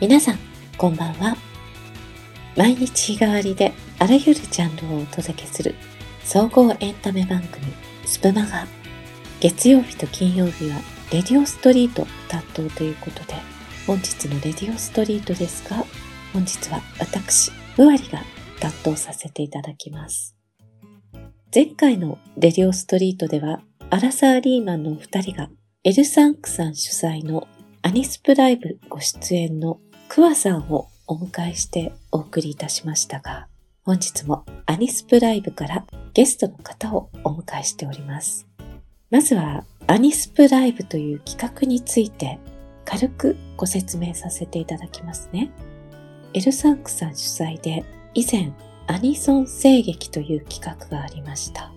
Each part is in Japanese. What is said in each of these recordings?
皆さん、こんばんは。毎日日替わりであらゆるジャンルをお届けする総合エンタメ番組スプマガ。月曜日と金曜日はレディオストリート担当ということで、本日のレディオストリートですが、本日は私、ふわりが担当させていただきます。前回のレディオストリートでは、アラサー・リーマンのお二人がエルサンクさん主催のアニスプライブご出演のクワさんをお迎えしてお送りいたしましたが、本日もアニスプライブからゲストの方をお迎えしております。まずはアニスプライブという企画について軽くご説明させていただきますね。エルサンクさん主催で以前アニソン声劇という企画がありました。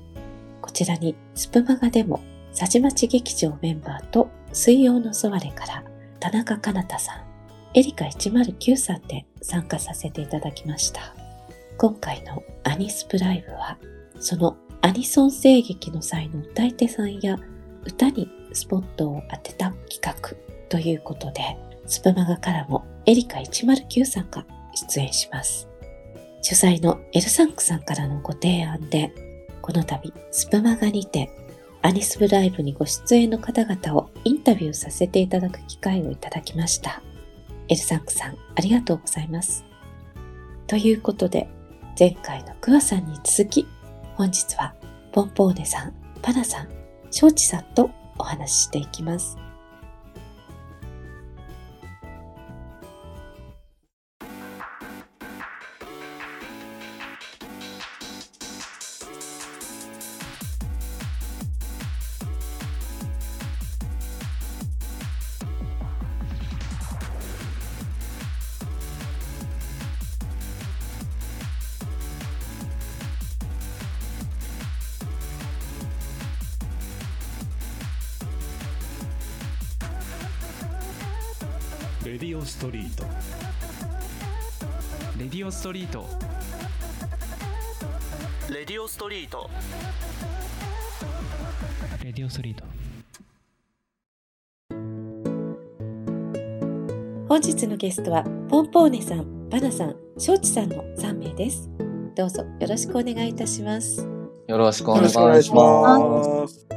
こちらにスプマガでも佐治町劇場メンバーと水曜のソワレから田中かなたさん、エリカ109さんで参加させていただきました。今回のアニスプライブは、そのアニソン声劇の際の歌い手さんや歌にスポットを当てた企画ということで、スプマガからもエリカ109さんが出演します。主催のエルサンクさんからのご提案で、この度スプマガにてアニスプライブにご出演の方々をインタビューさせていただく機会をいただきました。エルサンクさん、ありがとうございます。ということで、前回のクワさんに続き、本日はポンポーネさん、パナさん、ショーチさんとお話ししていきます。ストリートレディオストリートレディオストリート本日のゲストはポンポーネさん、バナさん、ショーチさんの3名です。どうぞよろしくお願いいたします。よろしくお願いします。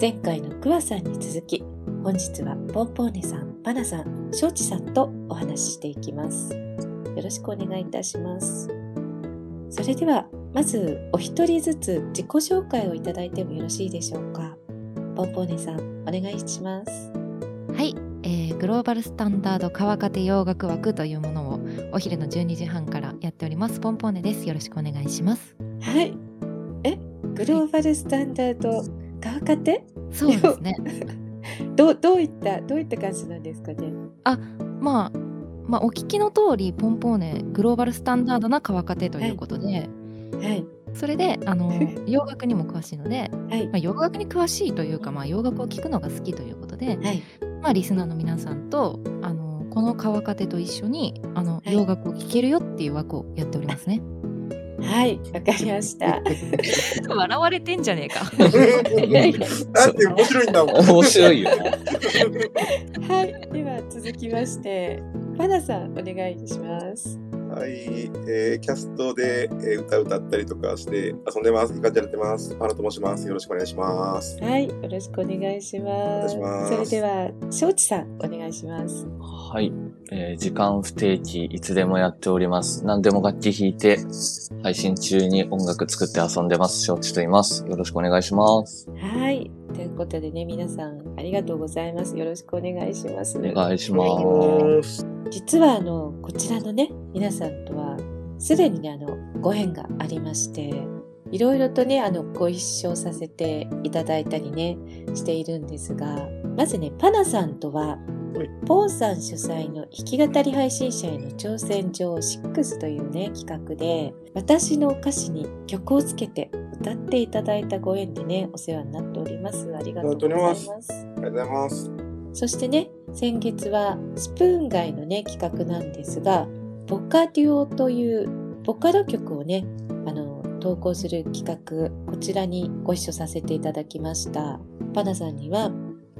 前回のクワさんに続き、本日はポンポーネさん、バナさん、ショーチさんとお話ししていきます。よろしくお願いいたします。それでは、まずお一人ずつ自己紹介をいただいてもよろしいでしょうか。ポンポーネさん、お願いします。はい、えー、グローバルスタンダード川家洋楽枠というものをお昼の12時半からやっております。ポンポーネです。よろしくお願いします。はい。え、グローバルスタンダード川家そうですね。どうどういったどういった感じなんですかね？あまあまあお聞きの通りポンポーネグローバルスタンダードな川家ということで、はい、はい、それであの 洋楽にも詳しいので、はいまあ、洋楽に詳しいというか、まあ、洋楽を聴くのが好きということで、はいまあ、リスナーの皆さんとあのこの川家と一緒にあの、洋楽を聴けるよっていう枠をやっておりますね。はい、わかりました。笑われてんじゃねえか。だって面白いんだもん。面白いよ。はい、では続きまして、パナさんお願いします。はい、えー、キャストで、えー、歌歌ったりとかして遊んでます。いい感じやってます。パナと申します。よろしくお願いします。はい、よろしくお願いします。ますそれでは、庄司さんお願いします。はい、えー、時間不定期いつでもやっております。何でも楽器弾いて配信中に音楽作って遊んでます。承知と言います。よろしくお願いします。はい。ということでね、皆さんありがとうございます。よろしくお願いします。お願いします。実はあの、こちらのね、皆さんとはすでにね、あの、ご縁がありまして、いろいろとね、あの、ご一緒させていただいたりね、しているんですが、まずね、パナさんとはポーさん主催の弾き語り配信者への挑戦状6というね企画で私の歌詞に曲をつけて歌っていただいたご縁でねお世話になっております。ありがとうございます。ありがとうございます。そしてね先月はスプーン街のね企画なんですがボカデュオというボカロ曲をねあの投稿する企画こちらにご一緒させていただきました。パナさんには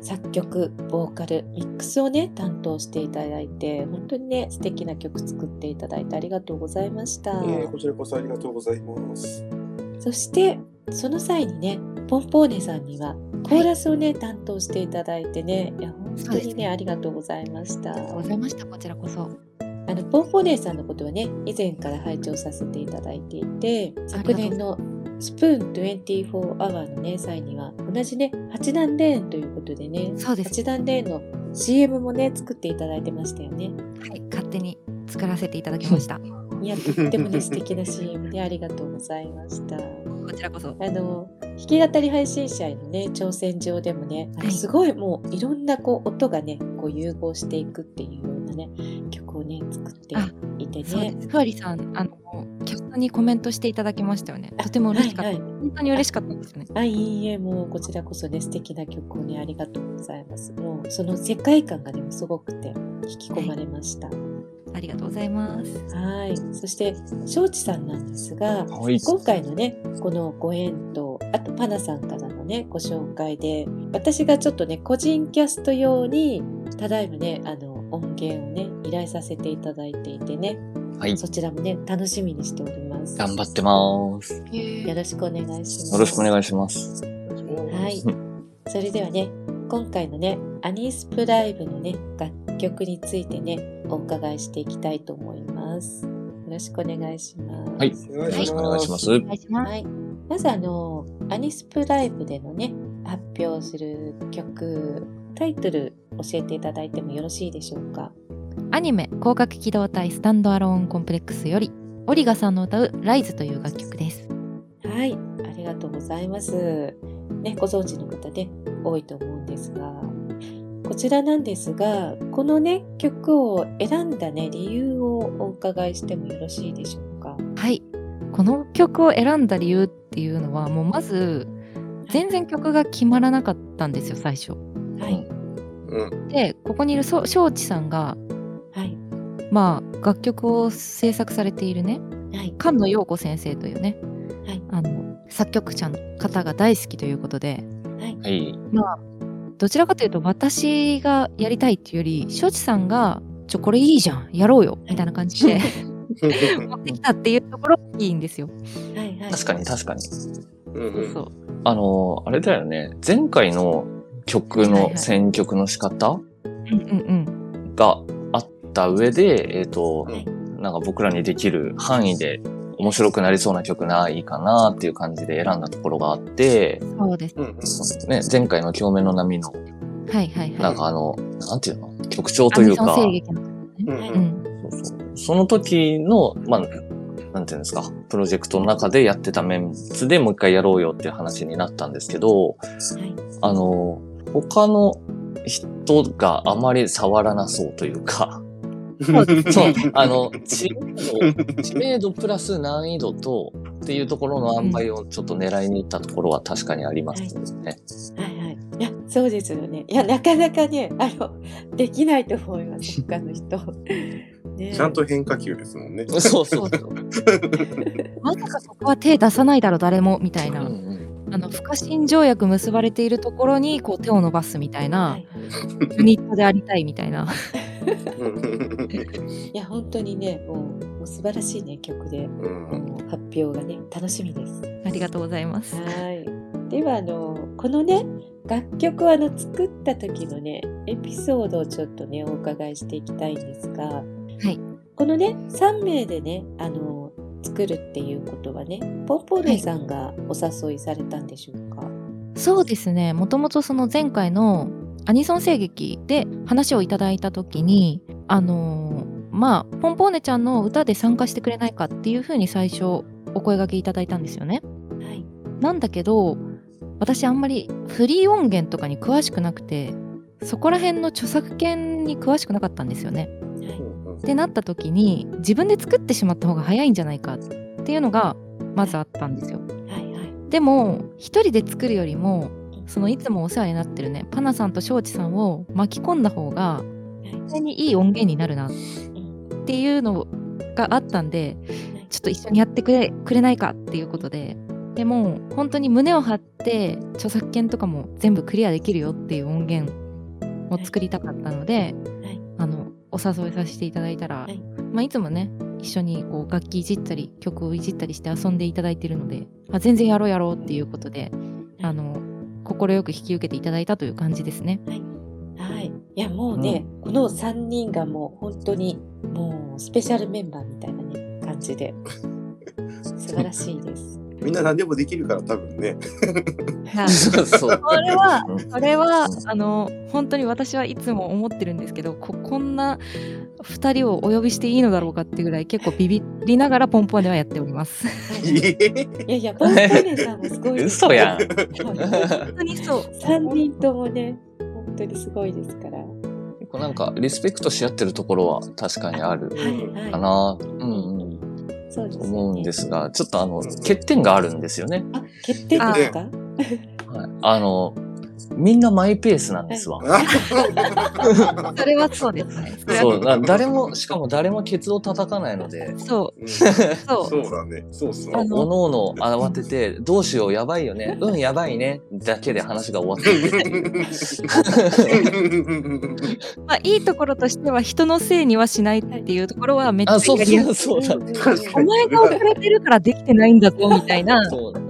作曲、ボーカル、ミックスをね、担当していただいて、本当にね、素敵な曲作っていただいてありがとうございました。えー、こちらこそありがとうございます。そして、その際にね、ポンポーネさんにはコーラスをね、はい、担当していただいてね、いや、本当にね、ねありがとうございました。ありがとうございました、こちらこそ。あの、ポンポーネさんのことはね、以前から拝聴させていただいていて、昨年のスプーン24アワーのね、際には、同じね、8段レーンということでね、そうです。8段レーンの CM もね、作っていただいてましたよね。はい、勝手に作らせていただきました。いや、とってもね、素敵な CM でありがとうございました。こちらこそ。あの、弾き語り配信者へのね、挑戦状でもね、はい、すごいもういろんなこう音がね、こう融合していくっていうね、曲をね、作っていてね。ふわりさん、あの、キャストにコメントしていただきましたよね。とても嬉しかった。はいはい、本当に嬉しかったんですよね。あ、いいえ、もうこちらこそね、素敵な曲をね、ありがとうございます。もう、その世界観がね、すごくて、引き込まれました。はいありがとうございます。はい。そして、庄司さんなんですが、はい、今回のね、このご縁と、あとパナさんからのね、ご紹介で、私がちょっとね、個人キャスト用に、ただいまね、あの、音源をね、依頼させていただいていてね、はい。そちらもね、楽しみにしております。頑張ってます。よろしくお願いします。よろしくお願いします。はい。それではね、今回のね、アニスプライブのね、楽曲についてね、お伺いしていきたいと思います。よろしくお願いします。はい。よろしくお願いします。お願いします。はい。まずあの、アニスプライブでのね、発表する曲、タイトル教えていただいてもよろしいでしょうか？アニメ広角機動隊スタンドアローンコンプレックスよりオリガさんの歌うライズという楽曲です。はい、ありがとうございます。ね、ご存知の方ね、多いと思うんですが、こちらなんですが、このね、曲を選んだね、理由をお伺いしてもよろしいでしょうか？はい。この曲を選んだ理由っていうのは、もうまず、全然曲が決まらなかったんですよ、最初。はい。で、ここにいる庄司さんが、はい。まあ、楽曲を制作されているね、はい、菅野陽子先生というね、はい、あの作曲者の方が大好きということで、はい、まあ、どちらかというと私がやりたいっていうより庄司さんが「ちょこれいいじゃんやろうよ」みたいな感じで 持ってきたっていうところがいいんですよ。はい。はい、確かに確かに。そうそう。あのあれだよね。前回の曲の選曲の仕方？があった上で、えっ、ー、と、はい、なんか僕らにできる範囲で面白くなりそうな曲ないかなっていう感じで選んだところがあって、そうです。ね。前回の共鳴の波の、はいはいはい。なんかあの、なんていうの？曲調というか、その時の、まあ、なんていうんですか、プロジェクトの中でやってたメンツでもう一回やろうよっていう話になったんですけど、はい、あの、他の人があまり触らなそうというか、そう、あの、知名度、知名度プラス難易度と、っていうところの塩梅をちょっと狙いに行ったところは確かにありますね。はい、はい、はい。いや、そうですよね。いや、なかなかね、あの、できないと思います、他の人。ね、ちゃんと変化球ですもんね。そうそうそう。まさかそこは手出さないだろ、誰も、みたいな。あの不可侵条約結ばれているところにこう手を伸ばすみたいな、ユニットでありたいみたいな。いや本当にねもうもう素晴らしいね曲で、うん、発表がね楽しみです。ありがとうございます。はいではあのこのね楽曲をあの作った時のねエピソードをちょっとねお伺いしていきたいんですが、はい、このね3名でねあの作るっていうことはねポンポーレさんがお誘いされたんでしょうか、はい、そうですねもともとその前回のアニソン声劇で話をいただいた時にあのー、まあポンポーネちゃんの歌で参加してくれないかっていうふうに最初お声がけいただいたんですよね。はい、なんだけど私あんまりフリー音源とかに詳しくなくてそこら辺の著作権に詳しくなかったんですよね。はい、ってなった時に自分で作ってしまった方が早いんじゃないかっていうのがまずあったんですよ。はいはい、でも一人で作るよりもそのいつもお世話になってるねパナさんと庄司さんを巻き込んだ方が絶対にいい音源になるなっていうのがあったんでちょっと一緒にやってくれくれないかっていうことででも本当に胸を張って著作権とかも全部クリアできるよっていう音源を作りたかったので、はい、お誘いさせていただいたら、はい、まあ、いつもね一緒にこう楽器いじったり曲をいじったりして遊んでいただいてるので、まあ、全然やろうやろうっていうことで快く引き受けていただいたという感じですね。はい、はい、いやもうね、うん、この3人がもう本当にもうスペシャルメンバーみたいなね感じで。素晴らしいです。みんな何でもできるから多分ね。そう そう。これは、これは、あの、本当に私はいつも思ってるんですけど、ここんな2人をお呼びしていいのだろうかってぐらい結構ビビりながらポンポンではやっております。いやいや、ポンポネさんもすごい。嘘やん。本当にそう。3人ともね、本当にすごいですから。結構なんかリスペクトし合ってるところは確かにあるかな。はいはい、うんうん。そうです、ね、思うんですが、ちょっとあの、欠点があるんですよね。あ、欠点ですか？はい。あの、みんなマイペースなんですわ。それはそうですね。そう、誰も、しかも誰もケツを叩かないので。そう。そう。そうだね。そうそう。おのおの慌てて、どうしよう、やばいよね。うん、やばいね。だけで話が終わってる。まあ、いいところとしては、人のせいにはしないっていうところはめっちゃやりやすい。お前が遅れてるからできてないんだぞ、みたいな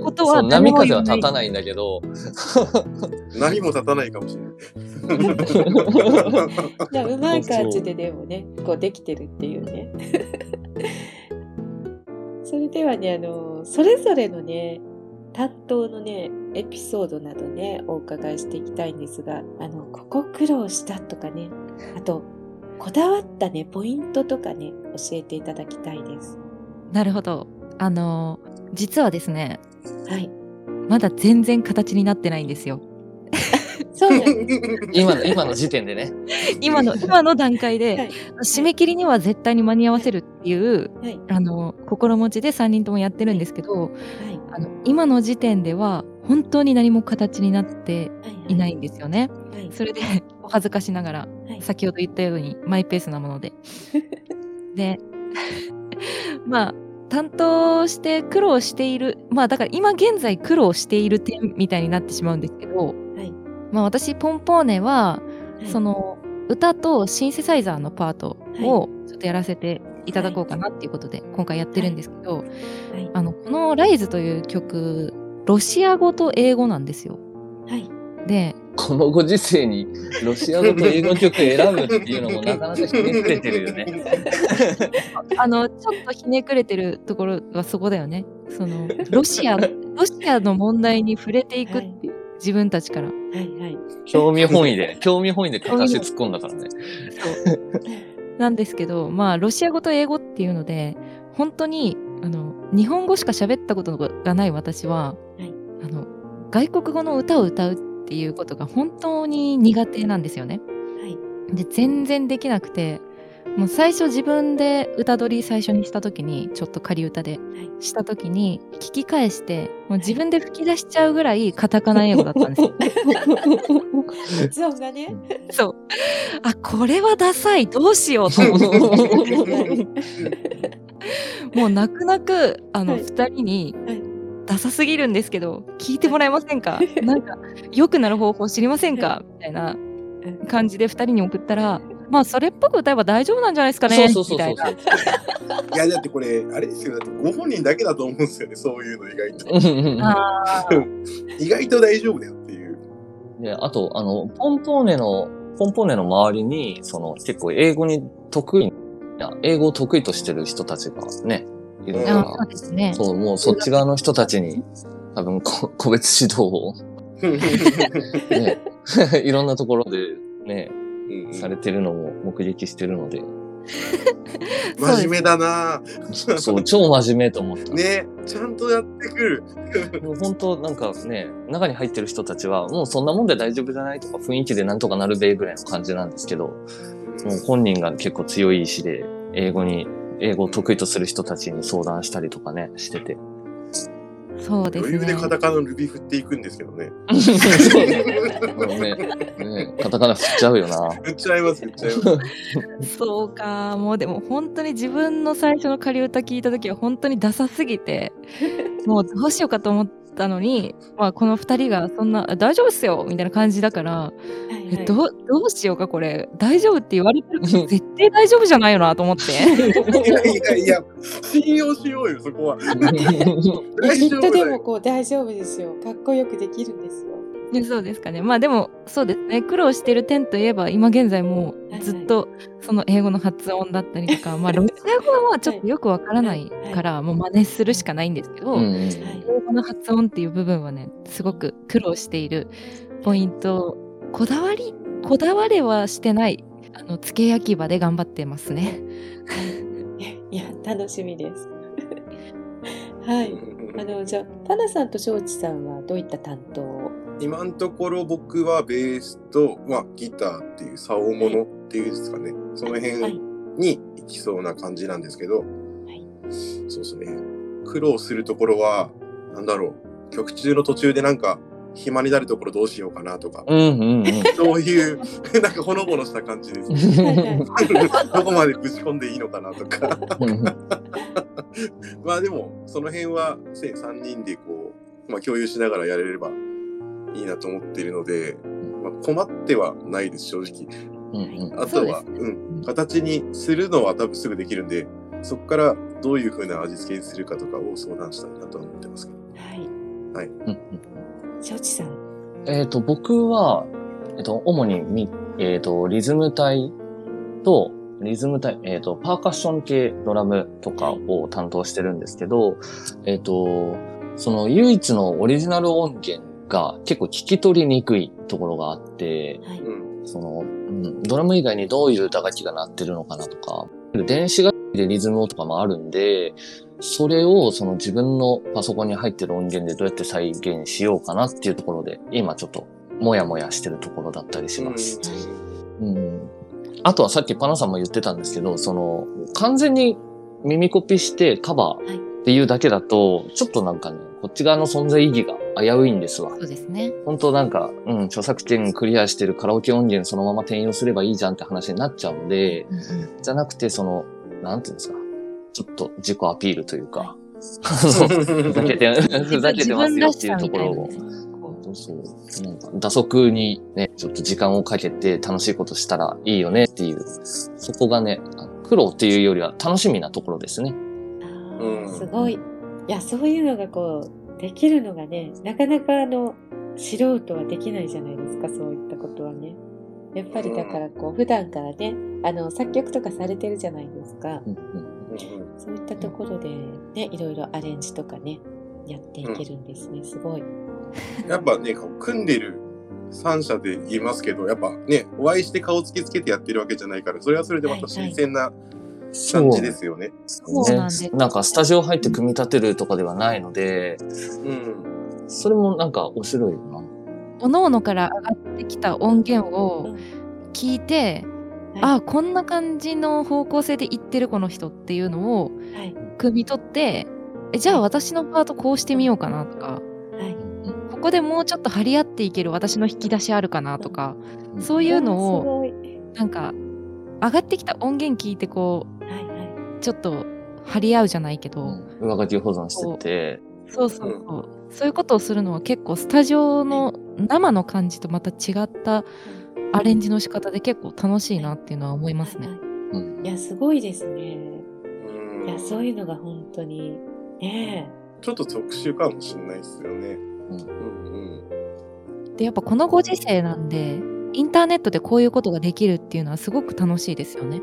ことは。波風は立たないんだけど。何も立たないかもしれない。じゃうまい感じででもね、こうできてるっていうね。それではね、あの、それぞれのね、担当のね、エピソードなどね、お伺いしていきたいんですが、あの、ここ苦労したとかね、あと、こだわったね、ポイントとかね、教えていただきたいです。なるほど。あの、実はですね、はい。まだ全然形になってないんですよ。そう 今の今の時点でね。今の今の段階で、はい、締め切りには絶対に間に合わせるっていう、はい、あの心持ちで3人ともやってるんですけど、はい、あの今の時点では本当に何も形になっていないんですよね。それでお恥ずかしながら、先ほど言ったようにマイペースなもので。で まあ担当して苦労している。まあだから今現在苦労している点みたいになってしまうんですけど、まあ、私ポンポーネは、その歌とシンセサイザーのパートをちょっとやらせていただこうかなっていうことで今回やってるんですけど、あのこの「ライズという曲ロシア語と英語なんですよ。はい、でこのご時世にロシア語と英語曲選ぶっていうのもなかなかひねくれてるよね。あのちょっとひねくれてるところはそこだよね。そのロシアロシアの問題に触れていくっていう。自分たちから。はいはい。興味本位で、興味本位で片足突っ込んだからね。なんですけど、まあ、ロシア語と英語っていうので、本当に、あの、日本語しか喋ったことがない私は、はい、あの、外国語の歌を歌うっていうことが本当に苦手なんですよね。はい。で、全然できなくて、もう最初自分で歌取り最初にした時にちょっと仮歌でした時に聞き返してもう自分で吹き出しちゃうぐらいカタカナ英語だったんですよ。発音がね。そう。あこれはダサいどうしようと思って。もう泣く泣くあの、はい、2人に、はいダサすぎるんですけど聞いてもらえませんか？なんか良くなる方法知りませんか？みたいな感じで2人に送ったらまあそれっぽく歌えば大丈夫なんじゃないですかね？そうそうそうそういやだってこれあれですよ。ご本人だけだと思うんですよねそういうの意外と。意外と大丈夫だよっていう。であとあのポンポーネのポンポーネの周りにその結構英語に得意な英語を得意としてる人たちがねいるからそうですね。そうもうそっち側の人たちに多分 個別指導を。ね、いろんなところでね、されてるのも目撃してるので。真面目だな。そう、超真面目と思った。ね、ちゃんとやってくる。もう本当なんかね、中に入ってる人たちは、もうそんなもんで大丈夫じゃないとか、雰囲気でなんとかなるべぐらいの感じなんですけど、もう本人が結構強い意志で、英語に、英語を得意とする人たちに相談したりとかね、してて。そうですね。余裕でカタカナのルビ振っていくんですけどね。そうね。ねカタカナ振っちゃうよな。振っちゃいます、振っちゃいます。そうか。もうでも本当に自分の最初の仮歌聞いた時は本当にダサすぎて、もうどうしようかと思ったのに、まあ、この2人がそんな「大丈夫っすよ」みたいな感じだから、はいはい、どどうしようかこれ。大丈夫って言われてるけど絶対大丈夫じゃないよなと思って。いやいやいや信用しようよそこは。きっとでもこう大丈夫ですよ。かっこよくできるんですよそうですかね。まあでも、そうですね。苦労してる点といえば、今現在もずっとその英語の発音だったりとか、まあロシア語はちょっとよくわからないから、もう真似するしかないんですけど、英語の発音っていう部分はね、すごく苦労しているポイント、こだわり、こだわれはしてない、あの、付け焼き場で頑張ってますね。いや、楽しみです。はい。あの、じゃあ、パナさんと庄司さんはどういった担当を？今のところ僕はベースと、まあ、ギターっていう竿物っていうんですかね、その辺に行きそうな感じなんですけど、はい、そうですね。苦労するところは、なんだろう、曲中の途中でなんか、暇になるところどうしようかなとか、うんうんうん、そういう なんかほのぼのした感じです、ね、どこまでぶち込んでいいのかなとか。まあでもその辺は3人でこう、まあ、共有しながらやれればいいなと思っているので、まあ、困ってはないです、正直。うんうん、あとはう、ね、うん、形にするのは多分すぐできるんで、そこからどういうふうな味付けにするかとかを相談したいなと思ってますけど。はい。はい。庄司さん。えっ、ー、と、僕は、えっ、ー、と、主にみ、えっ、ー、と、リズム体と、リズム体、えっ、と、パーカッション系ドラムとかを担当してるんですけど、えっ、と、その唯一のオリジナル音源が結構聞き取りにくいところがあって、はい、その、うん、ドラム以外にどういう歌楽器が鳴ってるのかなとか、電子楽器でリズムとかもあるんで、それをその自分のパソコンに入ってる音源でどうやって再現しようかなっていうところで、今ちょっともやもやしてるところだったりします。うん、うん、あとはさっきパナさんも言ってたんですけど、その、完全に耳コピしてカバーっていうだけだと、ちょっとなんかね、こっち側の存在意義が危ういんですわ。そうですね。本当なんか、うん、著作権クリアしてるカラオケ音源そのまま転用すればいいじゃんって話になっちゃうんで、うんうん、じゃなくて、その、なんていうんですか、ちょっと自己アピールというか、ふざけて、ふざけてますよっていうところを。そう。なんか、打足にね、ちょっと時間をかけて楽しいことしたらいいよねっていう、そこがね、苦労っていうよりは楽しみなところですね。ああ、すごい。いや、そういうのがこう、できるのがね、なかなかあの、素人はできないじゃないですか、そういったことはね。やっぱりだからこう、普段からね、あの、作曲とかされてるじゃないですか。そういったところでね、いろいろアレンジとかね、やっていけるんですね、すごい。やっぱね、組んでる3社で言いますけど、やっぱね、お会いして顔つきつけてやってるわけじゃないから、それはそれでまた新鮮な感じですよね。そうなんです。なんかスタジオ入って組み立てるとかではないので、うん。それもなんか面白いよな。おのおのから上がってきた音源を聞いて、うん、ああ、こんな感じの方向性でいってるこの人っていうのを汲み取って、えじゃあ私のパートこうしてみようかなとか、はい、ここでもうちょっと張り合っていける私の引き出しあるかなとか、そういうのをなんか上がってきた音源聞いてこう、はいはい、ちょっと張り合うじゃないけど、上書き保存してて。そうそうそう、うん、そういうことをするのは結構スタジオの生の感じとまた違ったアレンジの仕方で結構楽しいなっていうのは思いますね。うん、いやすごいですね。いやそういうのが本当にね。ちょっと特殊かもしれないですよね。うんうん、でやっぱこのご時世なんでインターネットでこういうことができるっていうのはすごく楽しいですよね。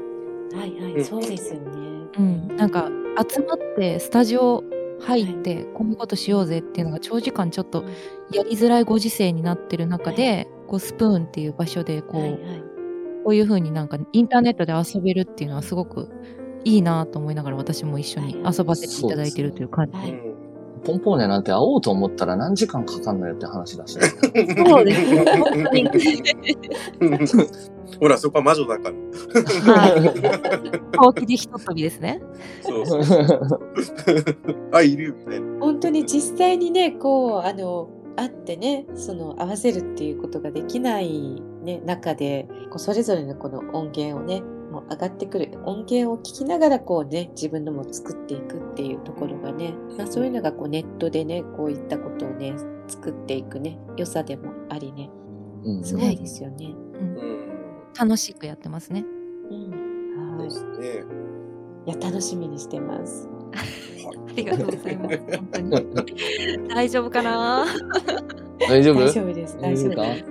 はいはい、そうですよね。うん、なんか集まってスタジオ入ってこういうことしようぜっていうのが長時間ちょっとやりづらいご時世になってる中で、こうスプーンっていう場所でこう、はいはい、こういう風になんかインターネットで遊べるっていうのはすごくいいなと思いながら私も一緒に遊ばせていただいてるという感じ。はいポンポーネなんて会おうと思ったら何時間かかんのよって話だし、ね。そうですね。本当に。ほら、そこは魔女だから。はい。ほうきでひと飛びですね。そうそうあ、いるね。本当に実際にね、こう、あの、会ってね、その合わせるっていうことができない、ね、中で、こうそれぞれのこの音源をね、も上がってくる音源を聞きながらこうね、自分のも作っていくっていうところがね、まあ、そういうのがこうネットでね、こういったことをね、作っていくね、良さでもありね、すごいですよね。うん、楽しくやってますね。うん。はい。ですね。いや、楽しみにしてます。ありがとうございます。本当に。大丈夫かな？大丈夫？大丈夫です。大丈夫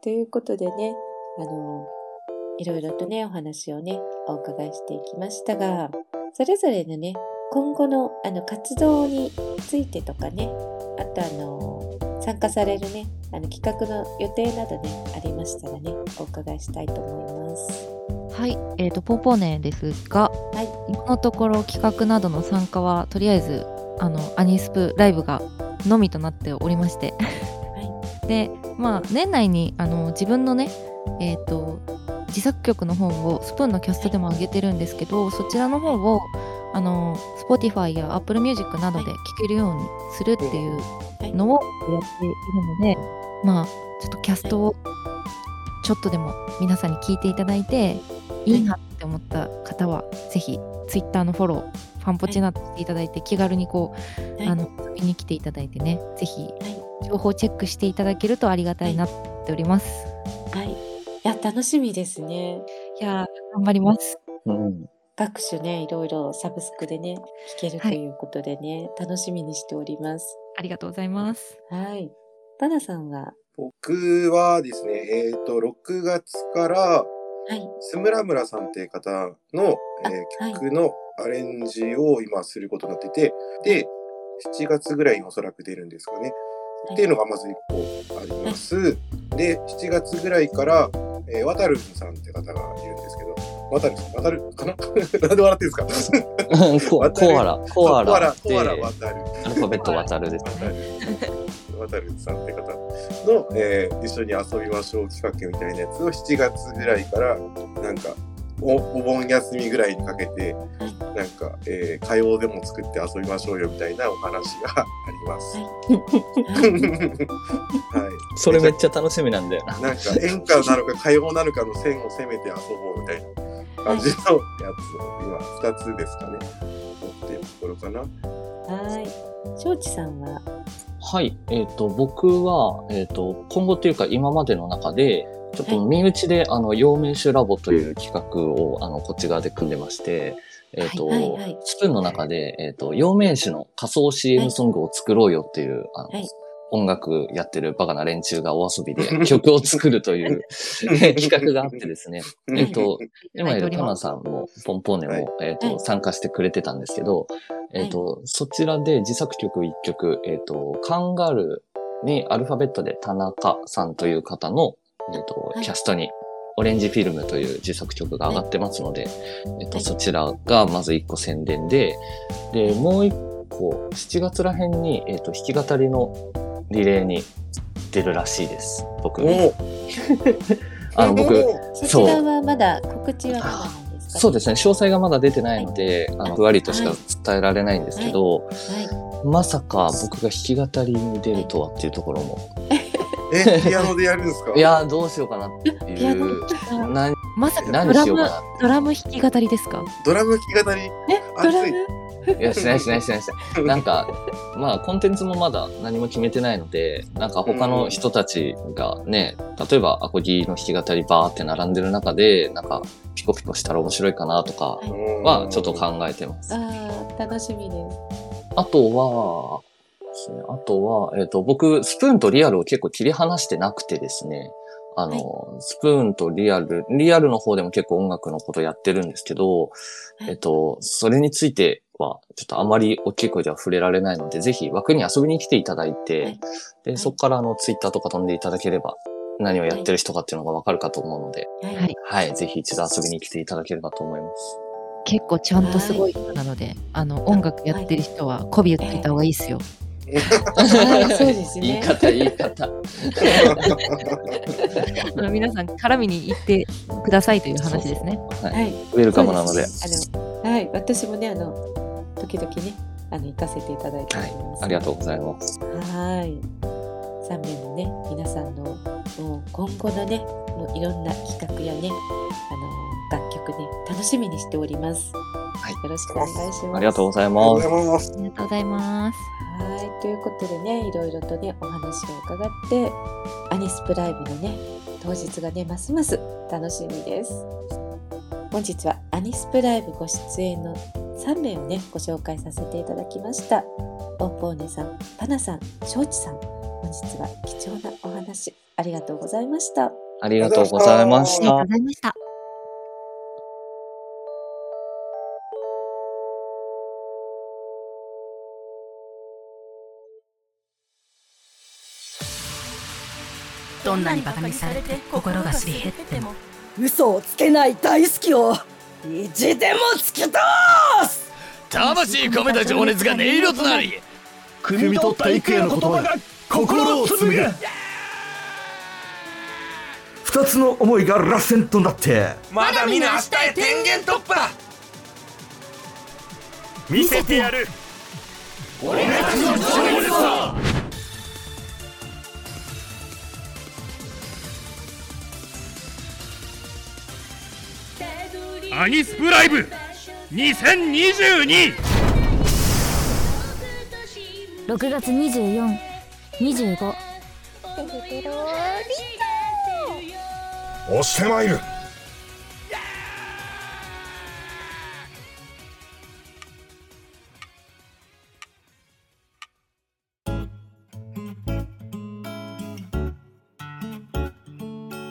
ということでね、あの、いろいろとね、お話をね、お伺いしていきましたが、それぞれのね、今後のあの活動についてとかね、あとあの、参加されるね、あの企画の予定などね、ありましたらね、お伺いしたいと思います。はい、えーと、ポーポーネですが、はい、今のところ企画などの参加はとりあえずあのアニスプライブがのみとなっておりまして、はい、でまあ年内にあの自分のねえっ、ー、と自作曲の方をスプーンのキャストでも上げてるんですけどそちらの方をあの Spotify や Apple Music などで聴けるようにするっていうのをやっているのでまあちょっとキャストをちょっとでも皆さんに聞いていただいてい。いなって思った方はぜひ Twitter のフォローファンポチなどしていただいて気軽にこう、あの遊びに来ていただいてねぜひ情報チェックしていただけるとありがたいなっております。はいや、楽しみですね。いや、頑張ります。うん。各種ね、いろいろサブスクでね、聞けるということでね、楽しみにしております。ありがとうございます。はい。バナさんは？僕はですね、えっ、ー、と、6月から、はい、スムラムラさんっていう方の、えー、曲のアレンジを今することになってて、で、7月ぐらいにおそらく出るんですかね。っていうのがまず1個あります。で、7月ぐらいから、えー、渡るさんって方がいるんですけど、渡るさん、渡るかな？なんで笑ってるんですか？コ コアラ、コアラ。コアラ、コアラ渡る。アルファベット渡るですね。渡るさんって方の、えー、一緒に遊びましょう企画みたいなやつを7月ぐらいから、なんか、おお盆休みぐらいにかけて、なんか、えー、火曜でも作って遊びましょうよみたいなお話が あります。はい。それめっちゃ楽しみなんだよな。なんか演歌なのか火曜なのかの線を攻めて遊ぼうみたいな感じのやつを今2つですかね。持ってるところかな。はい。庄司さんは？はい。えっ、ー、と、僕は、えっ、ー、と、今後というか今までの中で、ちょっと身内で、あの、陽明酒ラボという企画を、あの、こっち側で組んでまして、えっ、ー、と、はいはいはい、スプーンの中で、えっ、ー、と、陽明酒の仮想 CM ソングを作ろうよっていう、あの、はい、音楽やってるバカな連中がお遊びで 曲を作るという 企画があってですね。えっと、今いるカナさんも、ポンポーネも、えっと、参加してくれてたんですけど、えっと、そちらで自作曲一曲、えっと、カンガルーにアルファベットで田中さんという方の、えっ、と、キャストに、オレンジフィルムという自作曲が上がってますので、えっ、と、そちらがまず一個宣伝で、で、もう一個、7月ら辺に、えっ、と、弾き語りのリレーに出るらしいです。僕。あの、僕、そちらはまだ告知はまだなんですか？そうですね。詳細がまだ出てないので、あの、ふわりとしか伝えられないんですけど、まさか僕が弾き語りに出るとはっていうところもえ、ピアノでやるんですか？いや、どうしようかなっていう。ピアノ？何？まさか何しようかなドラム弾き語りですか？ドラム弾き語り？え、ドラム？いや、しないしないしないしない。なんか、まあ、コンテンツもまだ何も決めてないので、なんか他の人たちがね、例えばアコギの弾き語りバーって並んでる中で、なんか、ピコピコしたら面白いかなとかは、ちょっと考えてます。ああ、楽しみです。あとは、ですね。あとは、えっ、ー、と、僕、スプーンとリアルを結構切り離してなくてですね、あの、はい、スプーンとリアル、リアルの方でも結構音楽のことやってるんですけど、はい、えっと、それについては、ちょっとあまり大きい声では触れられないので、ぜひ枠に遊びに来ていただいて、はい、で、そこからあの、ツイッターとか飛んでいただければ、何をやってる人かっていうのがわかるかと思うので、はい。はい。ぜひ一度遊びに来ていただければと思います。結構ちゃんとすごい人なので、あの、音楽やってる人は媚びをついた方がいいですよ。そうですね。言い方、言い方。皆さん、絡みに行ってくださいという話ですね。はい。ウェルカムなので。あの、はい、私もね、あの、時々ね、あの行かせていただいております。はい、ありがとうございます。はい。3名のね、皆さんのもう今後のね、もういろんな企画やね、あの楽曲ね、楽しみにしております。はい、よろしくお願いします。ありがとうございます。ありがとうございます。はい、ということでね、いろいろとね、お話を伺って、アニスプライブのね、当日がね、ますます楽しみです。本日はアニスプライブご出演の3名をね、ご紹介させていただきました。オーポーネさん、パナさん、ショーチさん、本日は貴重なお話、ありがとうございました。ありがとうございました。ありがとうございました。どんなにバカにされて心がすり減っても。嘘をつけない大好きを意地でも突き通す。魂込めた情熱が音色となり汲み取った幾重の言葉が心を紡ぐ二つの思いが螺旋となってまだ見ぬ明日へ天元突破。見せてやる。俺たちの情熱をアニスプライブ2022 6月24、25押してまいる。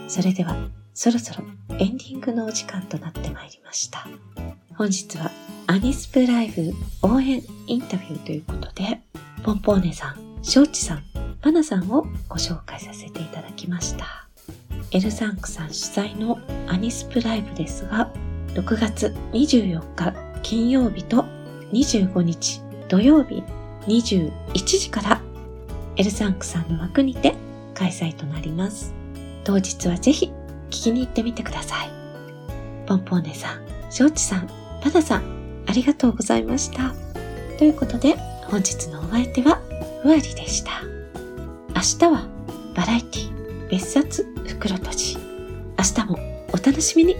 それではそろそろエンディングのお時間となってまいりました。本日はアニスプライブ応援インタビューということで、ポンポーネさん、ショーチさん、パナさんをご紹介させていただきました。エルサンクさん主催のアニスプライブですが、6月24日金曜日と25日土曜日21時からエルサンクさんの枠にて開催となります。当日はぜひ聞きに行ってみてください。ポンポーネさん、ショーチさん、パダさん、ありがとうございました。ということで、本日のお相手は、ふわりでした。明日は、バラエティ、別冊袋閉じ。明日もお楽しみに